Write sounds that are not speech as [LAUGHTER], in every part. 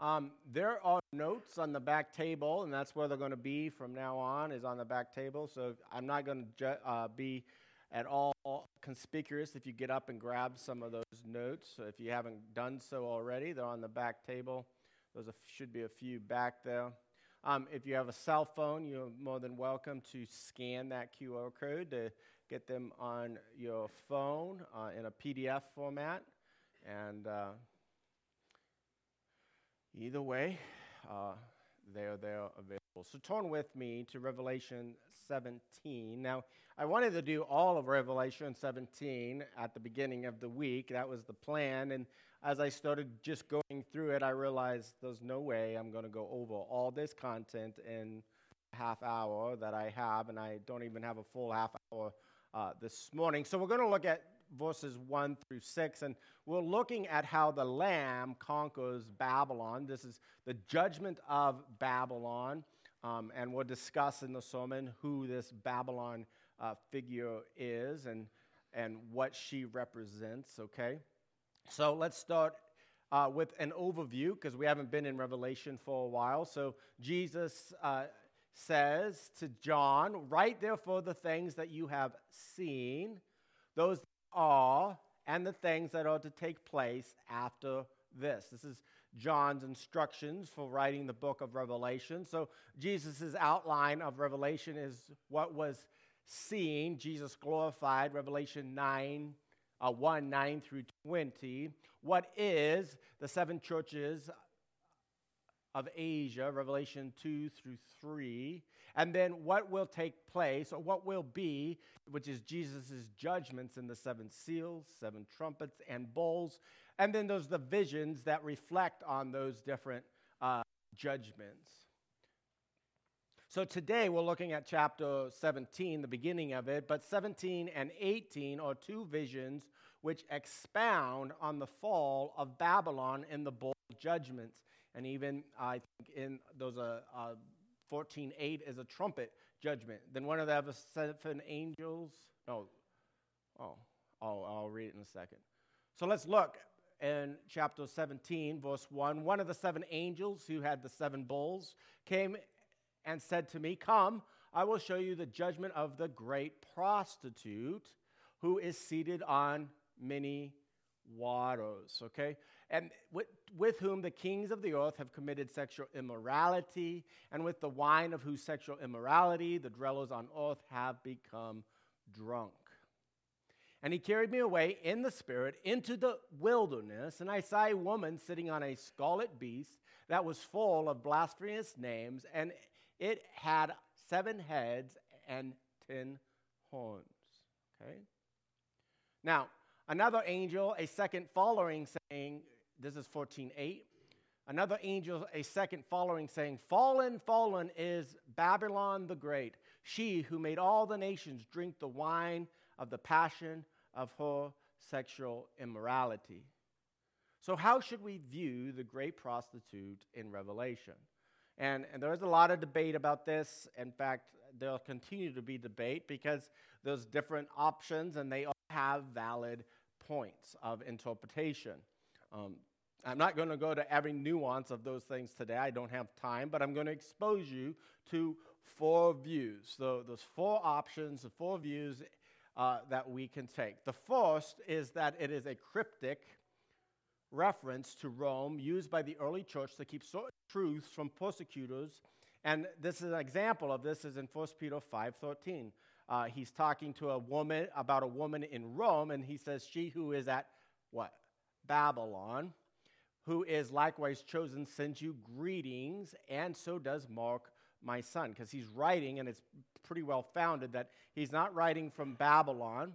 Um, there are notes on the back table, and that's where they're going to be from now on, is on the back table. So I'm not going to ju- uh, be at all conspicuous if you get up and grab some of those notes. So if you haven't done so already, they're on the back table. Those should be a few back there. Um, if you have a cell phone, you're more than welcome to scan that QR code to get them on your phone uh, in a PDF format. And uh, either way, uh, they're there available. So turn with me to Revelation 17. Now, I wanted to do all of Revelation 17 at the beginning of the week. That was the plan. And as I started just going through it, I realized there's no way I'm going to go over all this content in a half hour that I have, and I don't even have a full half hour uh, this morning. So we're going to look at verses 1 through 6, and we're looking at how the Lamb conquers Babylon. This is the judgment of Babylon, um, and we'll discuss in the sermon who this Babylon uh, figure is and, and what she represents, okay? So let's start uh, with an overview because we haven't been in Revelation for a while. So Jesus uh, says to John, Write therefore the things that you have seen, those are, and the things that are to take place after this. This is John's instructions for writing the book of Revelation. So Jesus' outline of Revelation is what was seen, Jesus glorified, Revelation 9, uh, 1, 9 through 20. What is the seven churches of Asia, Revelation 2 through 3. And then what will take place, or what will be, which is Jesus' judgments in the seven seals, seven trumpets, and bowls. And then there's the visions that reflect on those different uh, judgments. So today we're looking at chapter 17, the beginning of it, but 17 and 18 are two visions which expound on the fall of Babylon in the bowl judgments and even I think in those uh, uh, 14:8 is a trumpet judgment. Then one of the seven angels. No, oh, oh, I'll read it in a second. So let's look in chapter 17, verse 1. One of the seven angels who had the seven bowls came and said to me, Come, I will show you the judgment of the great prostitute who is seated on many waters. Okay? And with, with, whom the kings of the earth have committed sexual immorality, and with the wine of whose sexual immorality the dwellers on earth have become drunk. And he carried me away in the spirit into the wilderness, and I saw a woman sitting on a scarlet beast that was full of blasphemous names, and it had seven heads and ten horns. Okay? Now, another angel, a second following, saying, this is 14:8. Another angel, a second following, saying, Fallen, fallen is Babylon the Great, she who made all the nations drink the wine of the passion of her sexual immorality. So, how should we view the great prostitute in Revelation? And, and there's a lot of debate about this. In fact, there'll continue to be debate because there's different options and they all have valid points of interpretation. Um, I'm not going to go to every nuance of those things today. I don't have time, but I'm going to expose you to four views. So there's four options, the four views uh, that we can take. The first is that it is a cryptic reference to Rome used by the early church to keep certain truths from persecutors. And this is an example of this is in 1 Peter 5:13. Uh, he's talking to a woman about a woman in Rome, and he says, "She who is at what Babylon, who is likewise chosen, sends you greetings, and so does Mark, my son. Because he's writing, and it's pretty well founded that he's not writing from Babylon,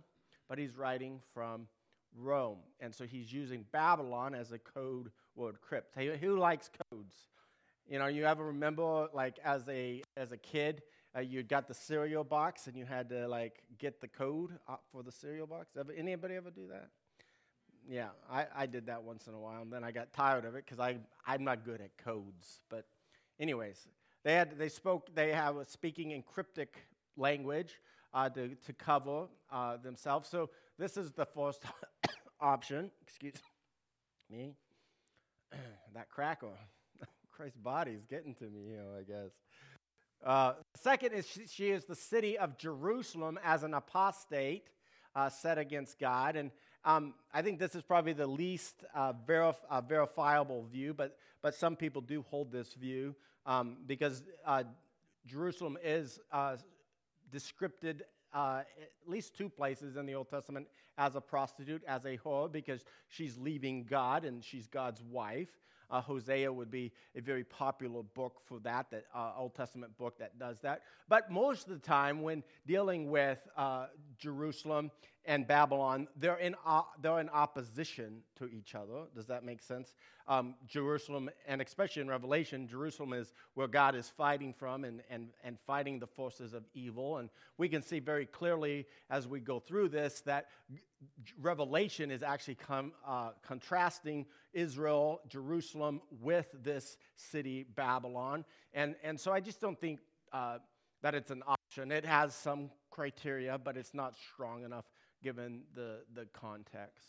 but he's writing from Rome. And so he's using Babylon as a code word crypt. Hey, who likes codes? You know, you ever remember, like, as a, as a kid, uh, you got the cereal box and you had to, like, get the code for the cereal box? Ever, anybody ever do that? Yeah, I, I did that once in a while, and then I got tired of it because I I'm not good at codes. But, anyways, they had they spoke they have a speaking in cryptic language uh, to to cover uh, themselves. So this is the first [COUGHS] option. Excuse me. [COUGHS] that cracker. [LAUGHS] Christ's body is getting to me, you know, I guess. Uh, second is she, she, is the city of Jerusalem as an apostate uh, set against God. And um, I think this is probably the least uh, verif- uh, verifiable view, but, but some people do hold this view um, because uh, Jerusalem is uh, descripted uh, at least two places in the Old Testament as a prostitute, as a whore, because she's leaving God and she's God's wife. Uh, Hosea would be a very popular book for that, that uh, Old Testament book that does that. But most of the time, when dealing with uh, Jerusalem and Babylon, they're in, uh, they're in opposition to each other. Does that make sense? Um, Jerusalem, and especially in Revelation, Jerusalem is where God is fighting from and, and, and fighting the forces of evil. And we can see very clearly as we go through this that Revelation is actually com, uh, contrasting Israel, Jerusalem, with this city, Babylon. And, and so I just don't think uh, that it's an option. It has some criteria, but it's not strong enough given the, the context.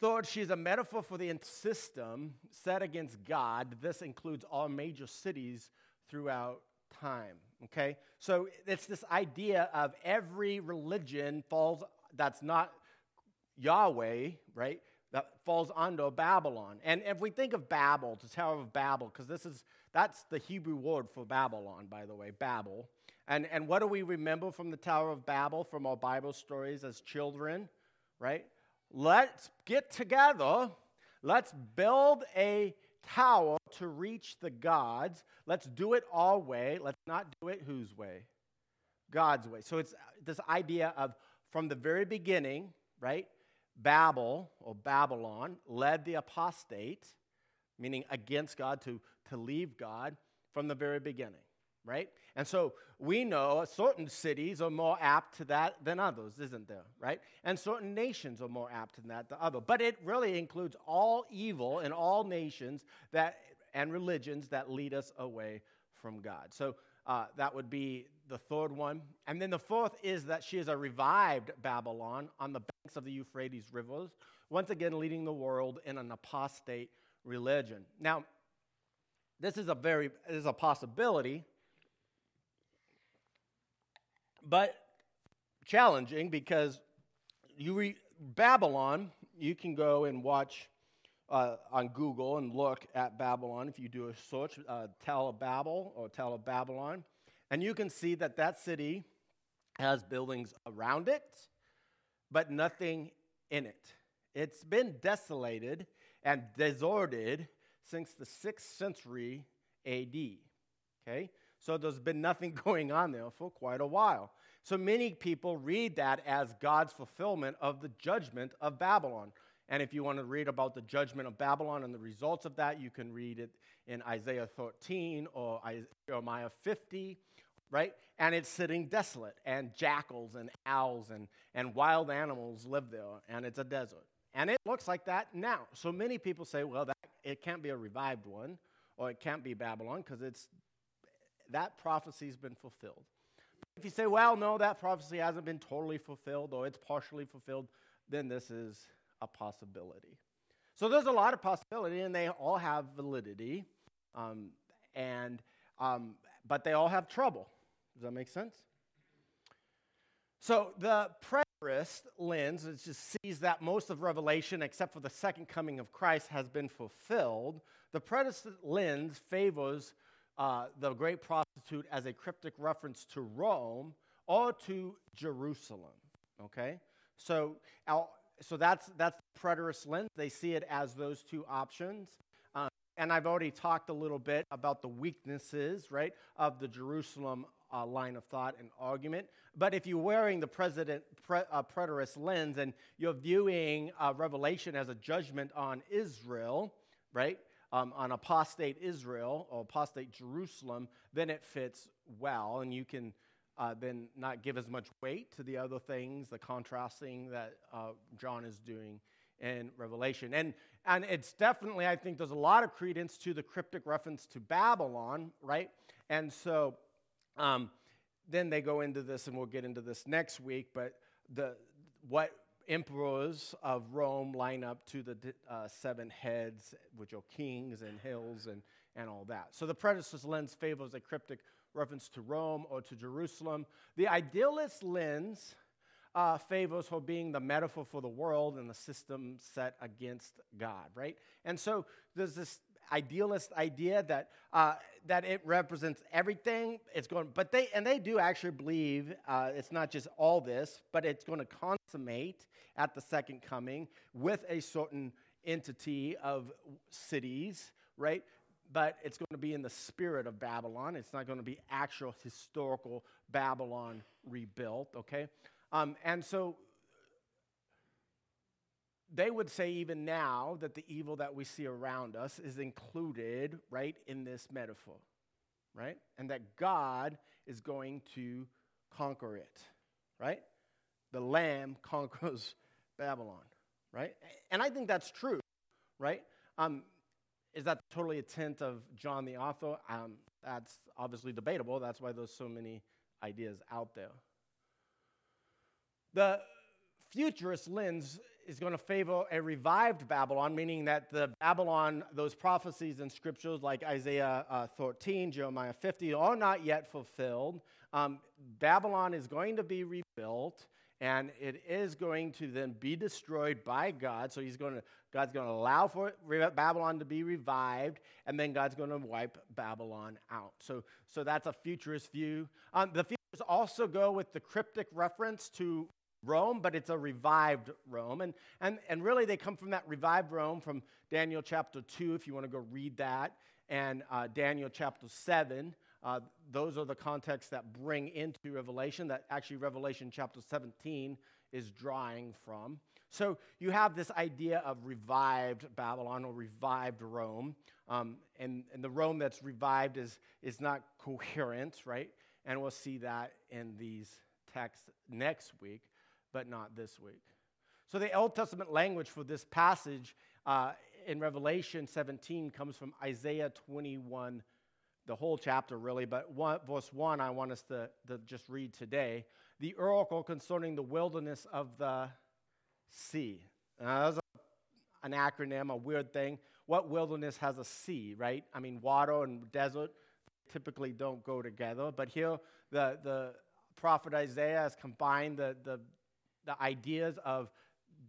Third, she's a metaphor for the system set against God. This includes all major cities throughout time. Okay? So it's this idea of every religion falls that's not Yahweh, right? That falls under Babylon. And if we think of Babel, the Tower of Babel, because this is that's the Hebrew word for Babylon, by the way, Babel. And, and what do we remember from the Tower of Babel from our Bible stories as children, right? Let's get together. Let's build a tower to reach the gods. Let's do it our way. Let's not do it whose way? God's way. So it's this idea of from the very beginning, right? Babel or Babylon led the apostate, meaning against God, to, to leave God from the very beginning right? And so we know certain cities are more apt to that than others, isn't there, right? And certain nations are more apt to that than others. But it really includes all evil in all nations that and religions that lead us away from God. So uh, that would be the third one. And then the fourth is that she is a revived Babylon on the banks of the Euphrates rivers, once again leading the world in an apostate religion. Now, this is a very this is a possibility but challenging because you read Babylon, you can go and watch uh, on Google and look at Babylon if you do a search, uh, of Babel or Tower of Babylon, and you can see that that city has buildings around it, but nothing in it. It's been desolated and deserted since the 6th century AD. Okay? So there's been nothing [LAUGHS] going on there for quite a while. So many people read that as God's fulfillment of the judgment of Babylon. And if you want to read about the judgment of Babylon and the results of that, you can read it in Isaiah 13 or Jeremiah 50, right? And it's sitting desolate, and jackals and owls and, and wild animals live there, and it's a desert. And it looks like that now. So many people say, well, that, it can't be a revived one, or it can't be Babylon because it's that prophecy's been fulfilled. If you say, well, no, that prophecy hasn't been totally fulfilled or it's partially fulfilled, then this is a possibility. So there's a lot of possibility, and they all have validity, um, and um, but they all have trouble. Does that make sense? So the lens just sees that most of Revelation, except for the second coming of Christ, has been fulfilled. The preterist lens favors uh, the great prostitute as a cryptic reference to Rome or to Jerusalem. Okay? So, so that's, that's the preterist lens. They see it as those two options. Uh, and I've already talked a little bit about the weaknesses, right, of the Jerusalem uh, line of thought and argument. But if you're wearing the president, pre, uh, preterist lens and you're viewing uh, Revelation as a judgment on Israel, right, um, on apostate Israel or apostate Jerusalem, then it fits well, and you can uh, then not give as much weight to the other things, the contrasting that uh, John is doing in Revelation. And, and it's definitely, I think, there's a lot of credence to the cryptic reference to Babylon, right? And so um, then they go into this, and we'll get into this next week, but the, what emperors of Rome line up to the uh, seven heads, which are kings and hills and, and all that. So the preterist lens favors a cryptic reference to Rome or to Jerusalem. The idealist lens uh, favors for being the metaphor for the world and the system set against God, right? And so there's this idealist idea that uh, that it represents everything. It's going, but they and they do actually believe uh, it's not just all this, but it's going to consummate at the second coming with a certain entity of cities, right? But it's going to be in the spirit of Babylon. It's not going to be actual historical Babylon rebuilt, okay? Um, and so they would say even now that the evil that we see around us is included, right, in this metaphor, right? And that God is going to conquer it, right? The Lamb [LAUGHS] conquers Babylon, right? And I think that's true, right? Um, is that totally a tint of John the author? Um, that's obviously debatable. That's why there's so many ideas out there. The futurist lens is going to favor a revived Babylon, meaning that the Babylon, those prophecies and scriptures like Isaiah uh, 13, Jeremiah 50, are not yet fulfilled. Um, Babylon is going to be rebuilt, and it is going to then be destroyed by God. So he's going to, God's going to allow for Babylon to be revived, and then God's going to wipe Babylon out. So, so that's a futurist view. Um, the futurists also go with the cryptic reference to Rome, but it's a revived Rome. And, and, and really, they come from that revived Rome from Daniel chapter 2, if you want to go read that, and uh, Daniel chapter 7. Uh, those are the contexts that bring into Revelation, that actually Revelation chapter 17 is drawing from. So you have this idea of revived Babylon or revived Rome. Um, and, and the Rome that's revived is, is not coherent, right? And we'll see that in these texts next week but not this week. So, the Old Testament language for this passage uh, in Revelation 17 comes from Isaiah 21, the whole chapter really, but one, verse 1 I want us to, to just read today. The oracle concerning the wilderness of the sea. Now, that's an acronym, a weird thing. What wilderness has a sea, right? I mean, water and desert typically don't go together, but here the, the prophet Isaiah has combined the, the the ideas of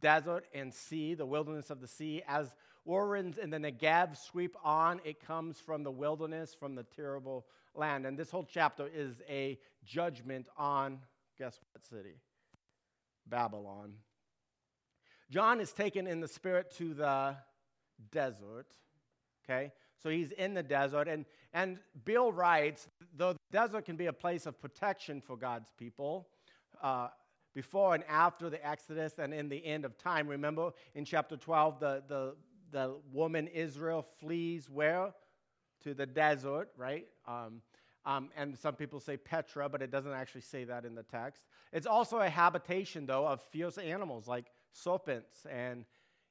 desert and sea, the wilderness of the sea. As Oran's and the Negev sweep on, it comes from the wilderness, from the terrible land. And this whole chapter is a judgment on, guess what city? Babylon. John is taken in the spirit to the desert, okay? So he's in the desert. And, and Beale writes, though the desert can be a place of protection for God's people, uh, before and after the Exodus and in the end of time. Remember in chapter 12, the, the, the woman Israel flees where? To the desert, right? Um, um, and some people say Petra, but it doesn't actually say that in the text. It's also a habitation, though, of fierce animals like serpents and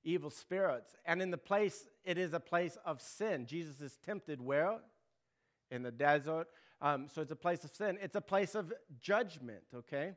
evil spirits. And in the place, it is a place of sin. Jesus is tempted where? In the desert. Um, so it's a place of sin. It's a place of judgment, okay?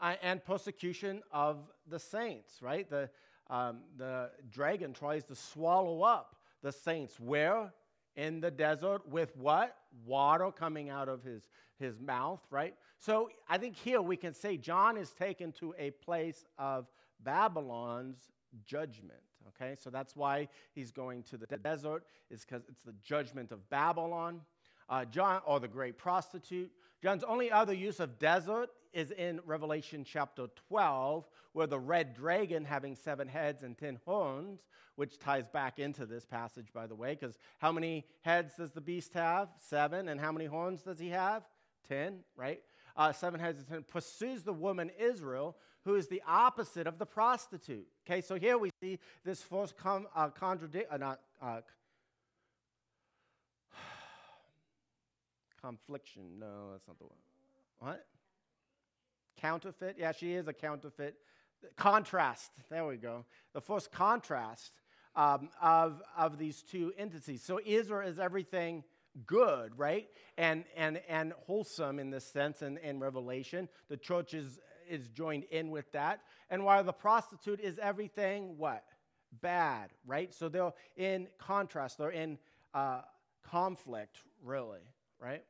And persecution of the saints, right? The, um, the dragon tries to swallow up the saints. Where? In the desert with what? Water coming out of his, his mouth, right? So I think here we can say John is taken to a place of Babylon's judgment. Okay, so that's why he's going to the desert, is because it's the judgment of Babylon. Uh, John, or the great prostitute. John's only other use of desert is in Revelation chapter 12, where the red dragon, having seven heads and ten horns, which ties back into this passage, by the way, because how many heads does the beast have? Seven. And how many horns does he have? Ten, right? Uh, seven heads and ten, pursues the woman Israel, who is the opposite of the prostitute. Okay, so here we see this first com- uh, contradict, uh, not uh, [SIGHS] confliction. No, that's not the one. What? Counterfeit? Yeah, she is a counterfeit. Contrast. There we go. The first contrast um, of, of these two entities. So Israel is everything good, right? And, and, and wholesome in this sense in, in Revelation. The church is, is joined in with that. And while the prostitute is everything, what? Bad, right? So they're in contrast, they're in uh, conflict, really, right?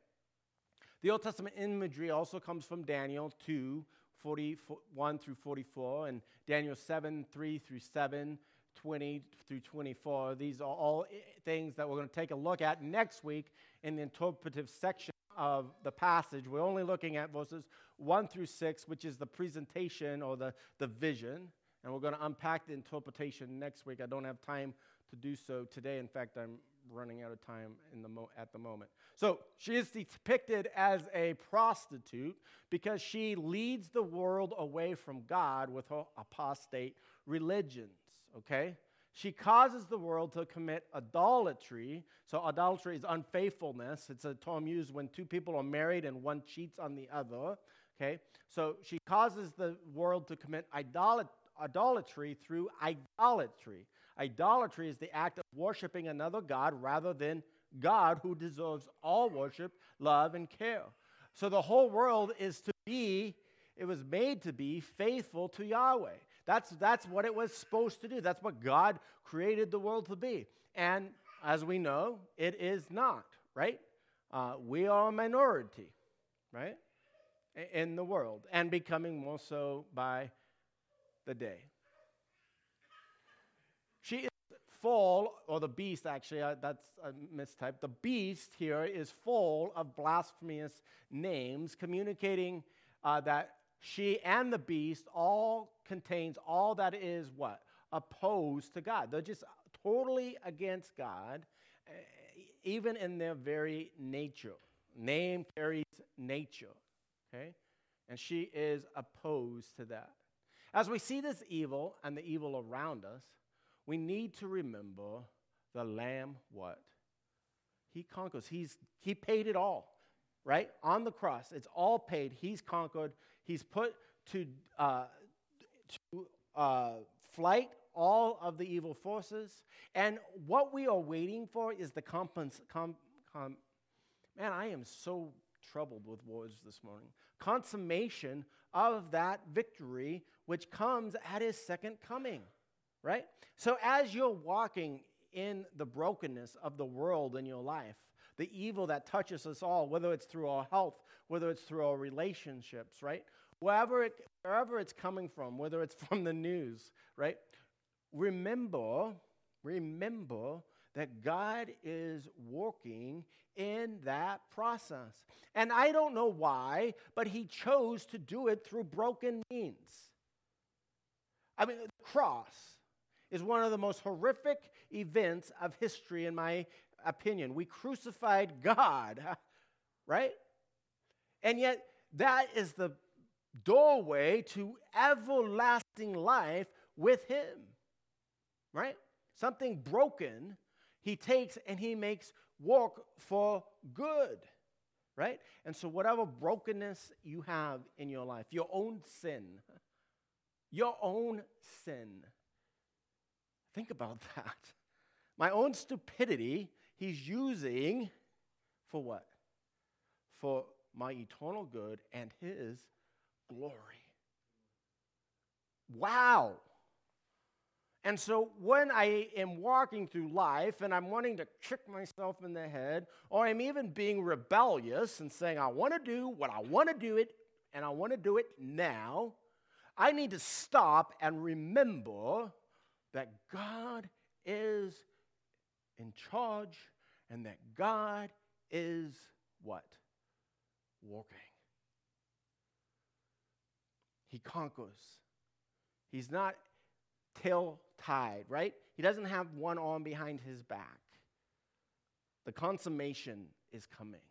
The Old Testament imagery also comes from Daniel 2, 41 through 44, and Daniel 7, 3 through 7, 20 through 24. These are all things that we're going to take a look at next week in the interpretive section of the passage. We're only looking at verses 1 through 6, which is the presentation or the, the vision. And we're going to unpack the interpretation next week. I don't have time to do so today. In fact, I'm running out of time the mo- at the moment. So she is depicted as a prostitute because she leads the world away from God with her apostate religions, okay? She causes the world to commit idolatry. So, idolatry is unfaithfulness. It's a term used when two people are married and one cheats on the other. Okay? So, she causes the world to commit idolat- idolatry through idolatry. Idolatry is the act of worshiping another God rather than God who deserves all worship, love, and care. So the whole world is to be, it was made to be faithful to Yahweh. That's, that's what it was supposed to do. That's what God created the world to be. And as we know, it is not, right? Uh, we are a minority, right? In the world, and becoming more so by the day. She is full, or the beast actually, uh, that's a mistype. The beast here is full of blasphemous names, communicating uh, that she and the beast all contains all that is what? Opposed to God. They're just totally against God, eh, even in their very nature. Name carries nature, okay? And she is opposed to that. As we see this evil and the evil around us, we need to remember the Lamb what? He conquers. He's, he paid it all, right? On the cross. It's all paid. He's conquered. He's put to, uh, to uh, flight all of the evil forces. And what we are waiting for is the compens- com- com- man, I am so troubled with words this morning. Consummation of that victory, which comes at his second coming right? So as you're walking in the brokenness of the world in your life, the evil that touches us all, whether it's through our health, whether it's through our relationships, right? Wherever, it, wherever it's coming from, whether it's [LAUGHS] from the news, right? Remember, remember that God is working in that process. And I don't know why, but He chose to do it through broken means. I mean, the cross is one of the most horrific events of history, in my opinion. We crucified God, [LAUGHS] right? And yet, that is the doorway to everlasting life with Him, right? Something broken, He takes and He makes work for good, right? And so, whatever brokenness you have in your life, your own sin, [LAUGHS] your own sin, Think about [LAUGHS] that. My own stupidity, he's using for what? For my eternal good and his glory. Wow. And so when I am walking through life and I'm wanting to kick myself in the head, or I'm even being rebellious and saying, I want to do what I want to do it, and I want to do it now, I need to stop and remember that God is in charge and that God is what? Working. He conquers. He's not tail tied, right? He doesn't have one arm behind his back. The consummation is coming.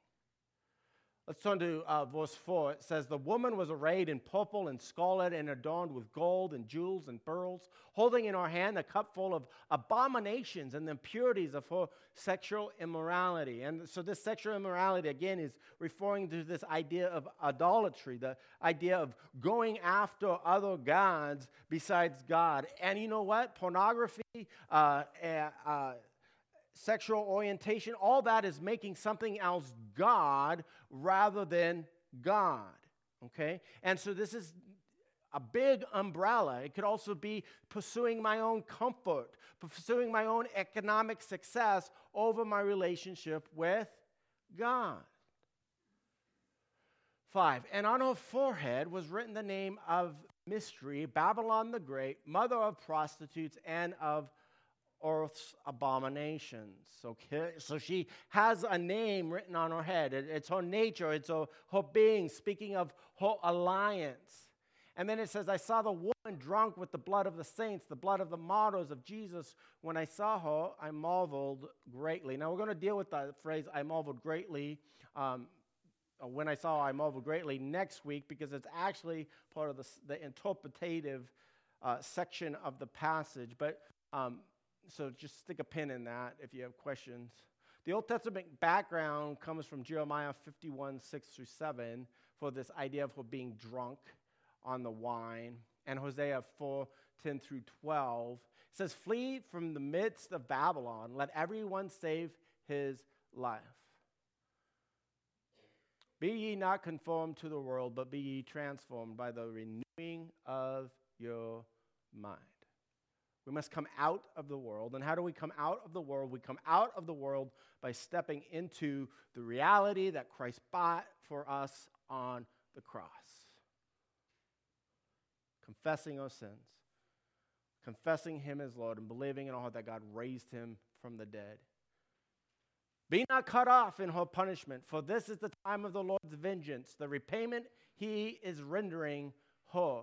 Let's turn to uh, verse 4. It says, The woman was arrayed in purple and scarlet and adorned with gold and jewels and pearls, holding in her hand a cup full of abominations and the impurities of her sexual immorality. And so, this sexual immorality, again, is referring to this idea of idolatry, the idea of going after other gods besides God. And you know what? Pornography, uh, uh, sexual orientation, all that is making something else God rather than God. Okay? And so this is a big umbrella. It could also be pursuing my own comfort, pursuing my own economic success over my relationship with God. Five, and on her forehead was written the name of mystery, Babylon the Great, mother of prostitutes and of earth's abominations. Okay? So she has a name written on her head. it's her nature, it's her, her being, speaking of her alliance. And then it says, I saw the woman drunk with the blood of the saints, the blood of the martyrs of Jesus. When I saw her, I marveled greatly. Now, we're going to deal with the phrase, I marveled greatly, um, when I saw I marveled greatly next week because it's actually part of the, the interpretative uh, section of the passage. But um, so just stick a pin in that if you have questions. The Old Testament background comes from Jeremiah 51, 6 through 7, for this idea of being drunk on the wine, and Hosea 4, 10 through 12. It says, Flee from the midst of Babylon, let everyone save his life. Be ye not conformed to the world, but be ye transformed by the renewing of your mind. We must come out of the world. And how do we come out of the world? We come out of the world by stepping into the reality that Christ bought for us on the cross. Confessing our sins, confessing Him as Lord, and believing in heart that God raised Him from the dead. Be not cut off in her punishment, for this is the time of the Lord's vengeance, the repayment he is rendering her.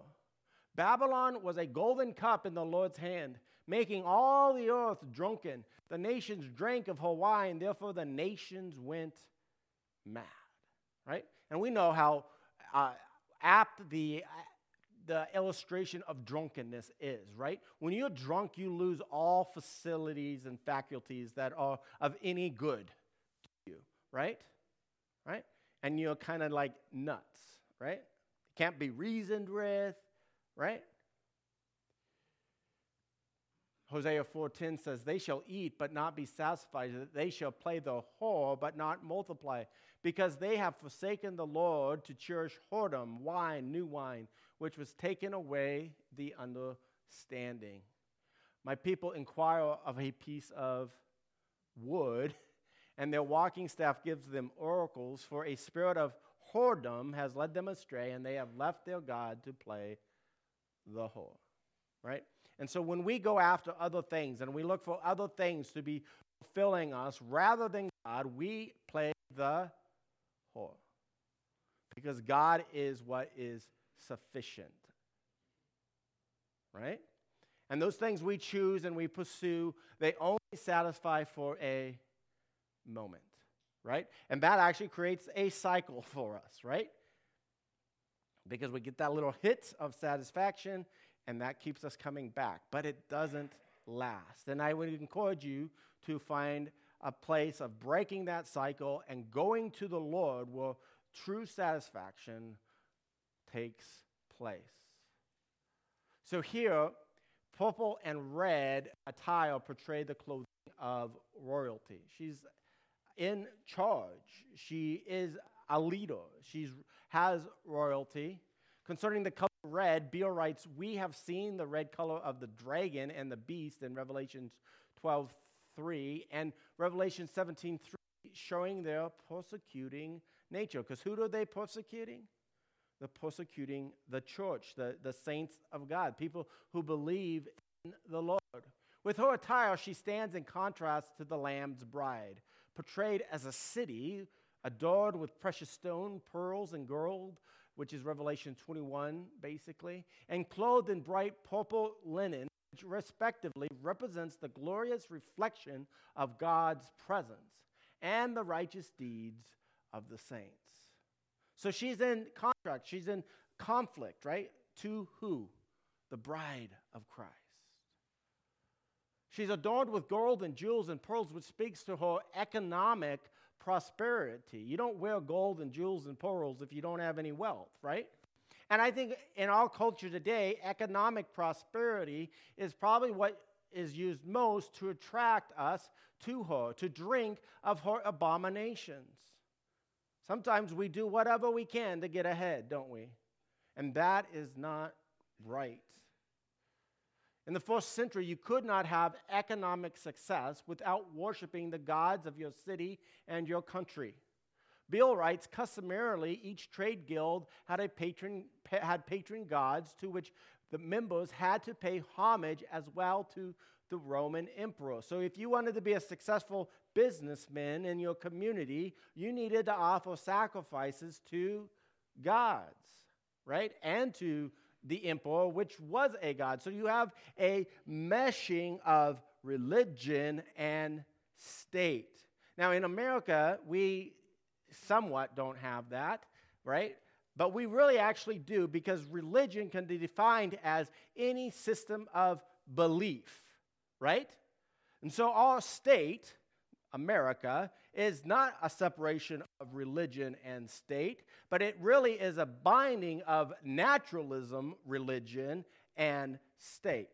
Babylon was a golden cup in the Lord's hand, making all the earth drunken. The nations drank of her wine, therefore the nations went mad. Right? And we know how uh, apt the, the illustration of drunkenness is, right? When you're drunk, you lose all facilities and faculties that are of any good to you, right? Right? And you're kind of like nuts, right? Can't be reasoned with, right? Hosea 4:10 says, "They shall eat but not be satisfied; they shall play the whore but not multiply, because they have forsaken the Lord to cherish whoredom, wine, new wine, which was taken away the understanding." My people inquire of a piece of wood, [LAUGHS] and their walking staff gives them oracles, for a spirit of whoredom has led them astray, and they have left their God to play the whole, Right? And so when we go after other things and we look for other things to be fulfilling us rather than God, we play the whore. Because God is what is sufficient. Right? And those things we choose and we pursue, they only satisfy for a moment. Right? And that actually creates a cycle [LAUGHS] for us, right? Because we get that little hit of satisfaction and that keeps us coming back. But it doesn't last. And I would encourage you to find a place of breaking that cycle and going to the Lord where true satisfaction takes place. So here, purple and red attire portray the clothing of royalty. She's in charge. She is a leader. She has royalty. Concerning the color red, Beale writes, We have seen the red color of the dragon and the beast in Revelation 12 3 and Revelation 17 3, showing their persecuting nature. Because who are they persecuting? They're persecuting the church, the, the saints of God, people who believe in the Lord. With her attire, she stands in contrast to the Lamb's bride, portrayed as a city adored with precious stone, pearls, and gold which is Revelation 21, basically, and clothed in bright purple linen, which respectively represents the glorious reflection of God's presence and the righteous deeds of the saints. So she's in contract, she's in conflict, right? To who? The bride of Christ. She's adorned with gold and jewels and pearls, which speaks to her economic prosperity. You don't wear gold and jewels and pearls if you don't have any wealth, right? And I think in our culture today, economic prosperity is probably what is used most to attract us to her, to drink of her abominations. Sometimes we do whatever we can to get ahead, don't we? And that is not right. In the first century, you could not have economic success without worshiping the gods of your city and your country. Beale writes, customarily, each trade guild had, a patron, had patron gods to which the members had to pay homage as well to the Roman emperor. So if you wanted to be a successful businessman in your community, you needed to offer sacrifices to gods, right? And to the emperor, which was a god. So you have a meshing of religion and state. Now, in America, we somewhat don't have that, right? But we really actually do because religion can be defined as any system of belief, right? And so our state, America, is not a separation of religion and state, but it really is a binding of naturalism, religion, and state.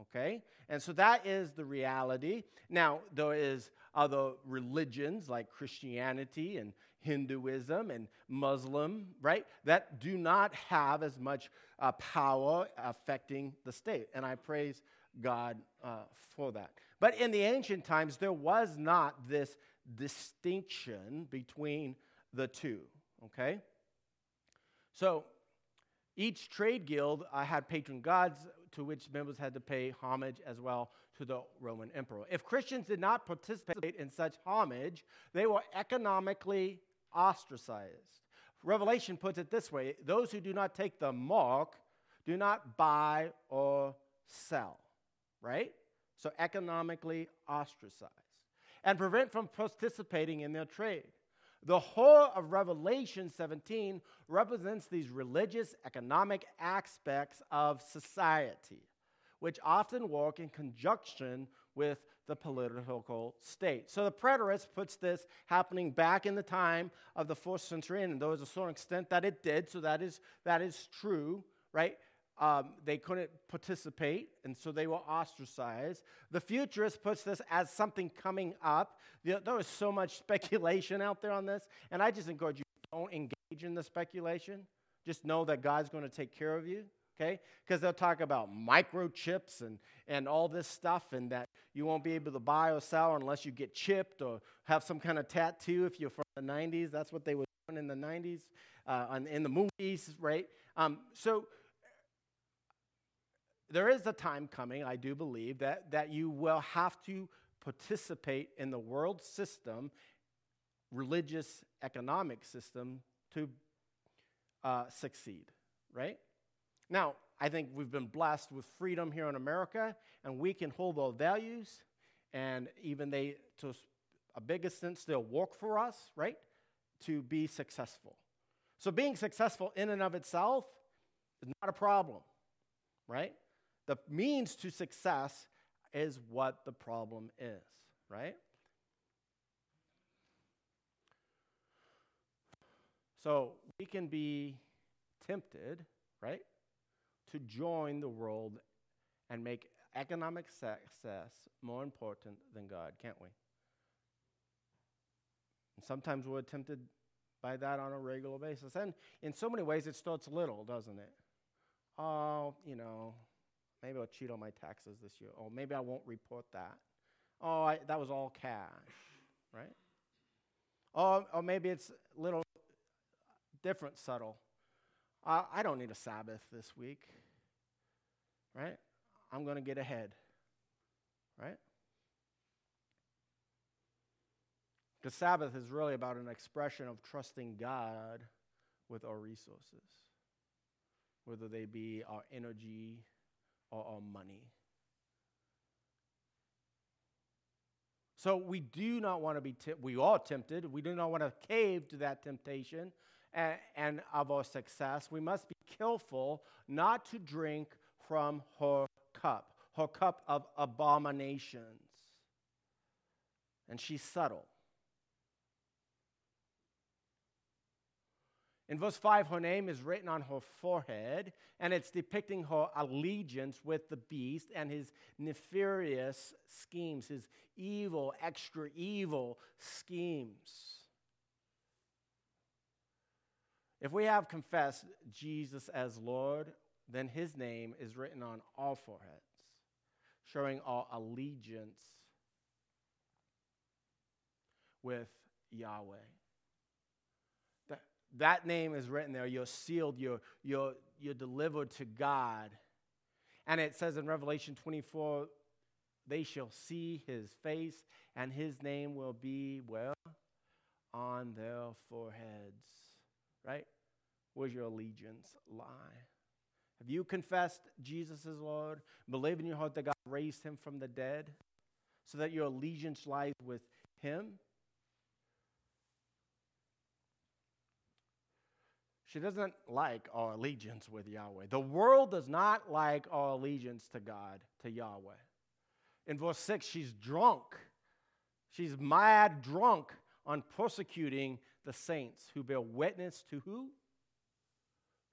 Okay? And so that is the reality. Now, there is other religions like Christianity and Hinduism and Muslim, right, that do not have as much uh, power affecting the state. And I praise God uh, for that. But in the ancient times, there was not this distinction between the two, okay? So each trade guild uh, had patron gods to which members had to pay homage as well to the Roman emperor. If Christians did not participate in such homage, they were economically ostracized. Revelation puts it this way those who do not take the mark do not buy or sell, right? So economically ostracized. And prevent from participating in their trade. The whole of Revelation 17 represents these religious, economic aspects of society, which often work in conjunction with the political state. So the preterist puts this happening back in the time of the fourth century, and there was a certain extent that it did, so that is, that is true, right? Um, they couldn't participate, and so they were ostracized. The futurist puts this as something coming up. There, is so much [LAUGHS] speculation out there on this, and I just encourage you don't engage in the speculation. Just know that God's going to take care of you okay? Because they'll talk about microchips and, and all this stuff, and that you won't be able to buy or sell unless you get chipped or have some kind of tattoo if you're from the 90s. That's what they were doing in the 90s, uh, in the movies, right? Um, so there is a time coming, I do believe, that, that you will have to participate in the world system, religious economic system, to uh, succeed, right? Now, I think we've been blessed with freedom here in America, and we can hold those values, and even they, to a big extent, still work for us, right, to be successful. So, being successful in and of itself is not a problem, right? The means to success is what the problem is, right? So, we can be tempted, right? to join the world and make economic success more important than God, can't we? And sometimes we're tempted by that on a regular basis. And in so many ways, it starts little, doesn't it? Oh, you know, maybe I'll cheat on my taxes this year. Or maybe I won't report that. Oh, I, that was all cash, right? Or, or maybe it's a little different, subtle. I don't need a Sabbath this week right? I'm going to get ahead, right? Because Sabbath is really about an expression of trusting God with our resources, whether they be our energy or our money. So we do not want to be, t- we are tempted. We do not want to cave to that temptation and, and of our success. We must be careful not to drink from her cup, her cup of abominations. And she's subtle. In verse 5, her name is written on her forehead, and it's depicting her allegiance with the beast and his nefarious schemes, his evil, extra evil schemes. If we have confessed Jesus as Lord, then his name is written on all foreheads, showing our allegiance with Yahweh. That, name is written there. You're sealed, you're, you're, you're delivered to God. And it says in Revelation 24, they shall see his face, and his name will be, well, on their foreheads. Right? Where's your allegiance lie? Have you confessed Jesus is Lord? Believe in your heart that God raised him from the dead so that your allegiance lies with him? She doesn't like our allegiance with Yahweh. The world does not like our allegiance to God, to Yahweh. In verse 6, she's drunk. She's mad drunk on persecuting the saints who bear witness to who?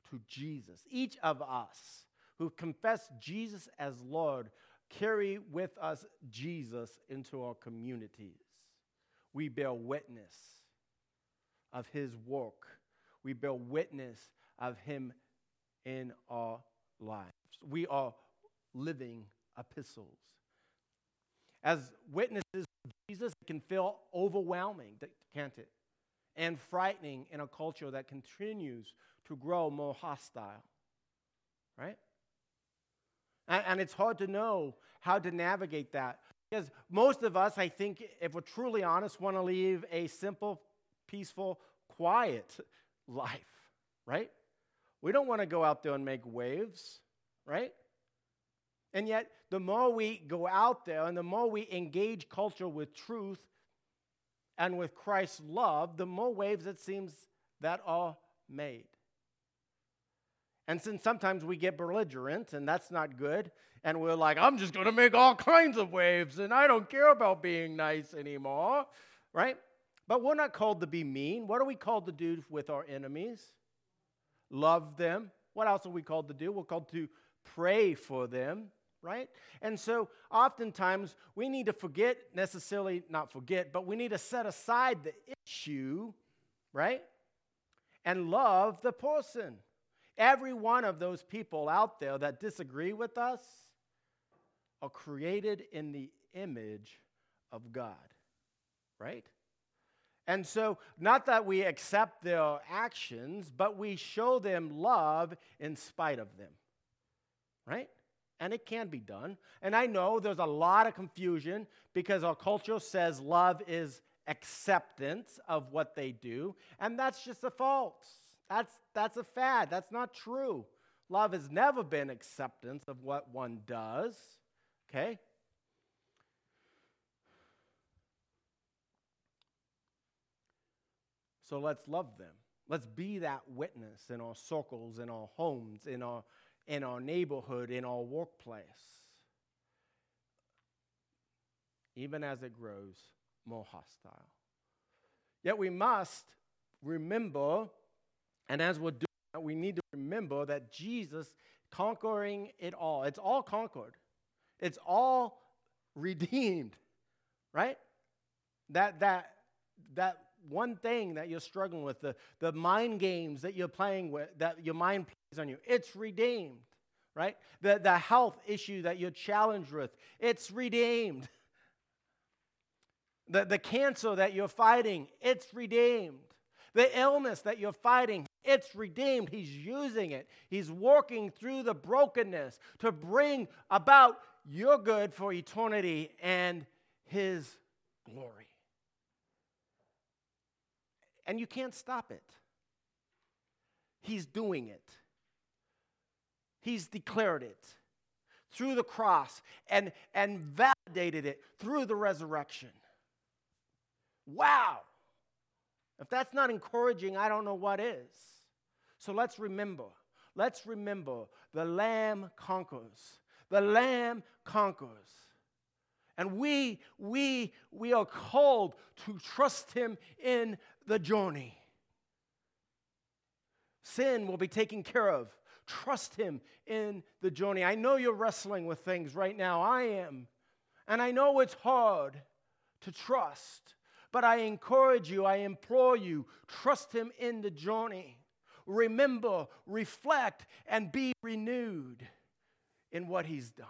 To Jesus. Each of us who confess Jesus as Lord carry with us Jesus into our communities. We bear witness of his work, we bear witness of him in our lives. We are living epistles. As witnesses of Jesus, it can feel overwhelming, can't it? And frightening in a culture that continues to grow more hostile, right? And, and it's hard to know how to navigate that. Because most of us, I think, if we're truly honest, want to leave a simple, peaceful, quiet life, right? We don't want to go out there and make waves, right? And yet, the more we go out there and the more we engage culture with truth and with Christ's love, the more waves it seems that are made. And since sometimes we get belligerent, and that's not good, and we're like, I'm just going to make all kinds of waves, and I don't care about being nice anymore, right? But we're not called to be mean. What are we called to do with our enemies? Love them. What else are we called to do? We're called to pray for them right? And so oftentimes we need to forget, necessarily not forget, but we need to set aside the issue, right? And love the person. Every one of those people out there that disagree with us are created in the image of God, right? And so, not that we accept their actions, but we show them love in spite of them, right? and it can be done. And I know there's a lot of confusion because our culture says love is acceptance of what they do, and that's just a false. That's, that's a fad. That's not true. Love has never been acceptance of what one does, okay? So let's love them. Let's be that witness in our circles, in our homes, in our in our neighborhood, in our workplace, even as it grows more hostile. Yet we must remember, and as we're doing that, we need to remember that Jesus conquering it all. It's all conquered. It's all redeemed, right? That that that one thing that you're struggling with, the, the mind games that you're playing with, that your mind plays on you, it's redeemed, right? The, the health issue that you're challenged with, it's redeemed. The, the cancer that you're fighting, it's redeemed. The illness that you're fighting, it's redeemed. He's using it. He's working through the brokenness to bring about your good for eternity and His glory and you can't stop it. He's doing it. He's declared it through the cross and, and validated it through the resurrection. Wow. If that's not encouraging, I don't know what is. So let's remember. Let's remember the Lamb conquers. The Lamb conquers. And we, we, we are called to trust Him in the journey. Sin will be taken care of. Trust Him in the journey. I know you're wrestling with things right now. I am. And I know it's hard to trust. But I encourage you, I implore you, trust Him in the journey. remember, reflect, and be renewed in what He's done,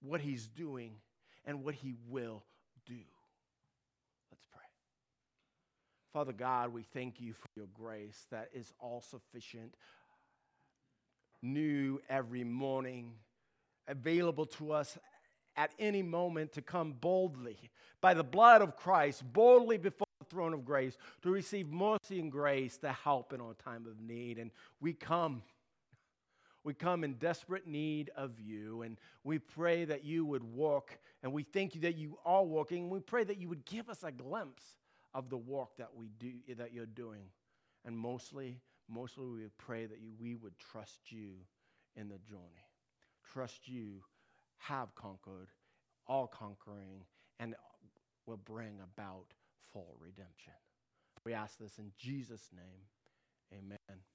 what He's doing, and what He will do. Let's pray. Father God, we thank you for your grace that is all sufficient, new every morning, available to us at any moment to come boldly by the blood of Christ, boldly before the throne of grace, to receive mercy and grace to help in our time of need. And we come. We come in desperate need of you, and we pray that you would walk, and we thank you that you are walking, and we pray that you would give us a glimpse of the work that we do that you're doing. And mostly, mostly we pray that you, we would trust you in the journey. Trust you have conquered, all conquering, and will bring about full redemption. We ask this in Jesus' name. Amen.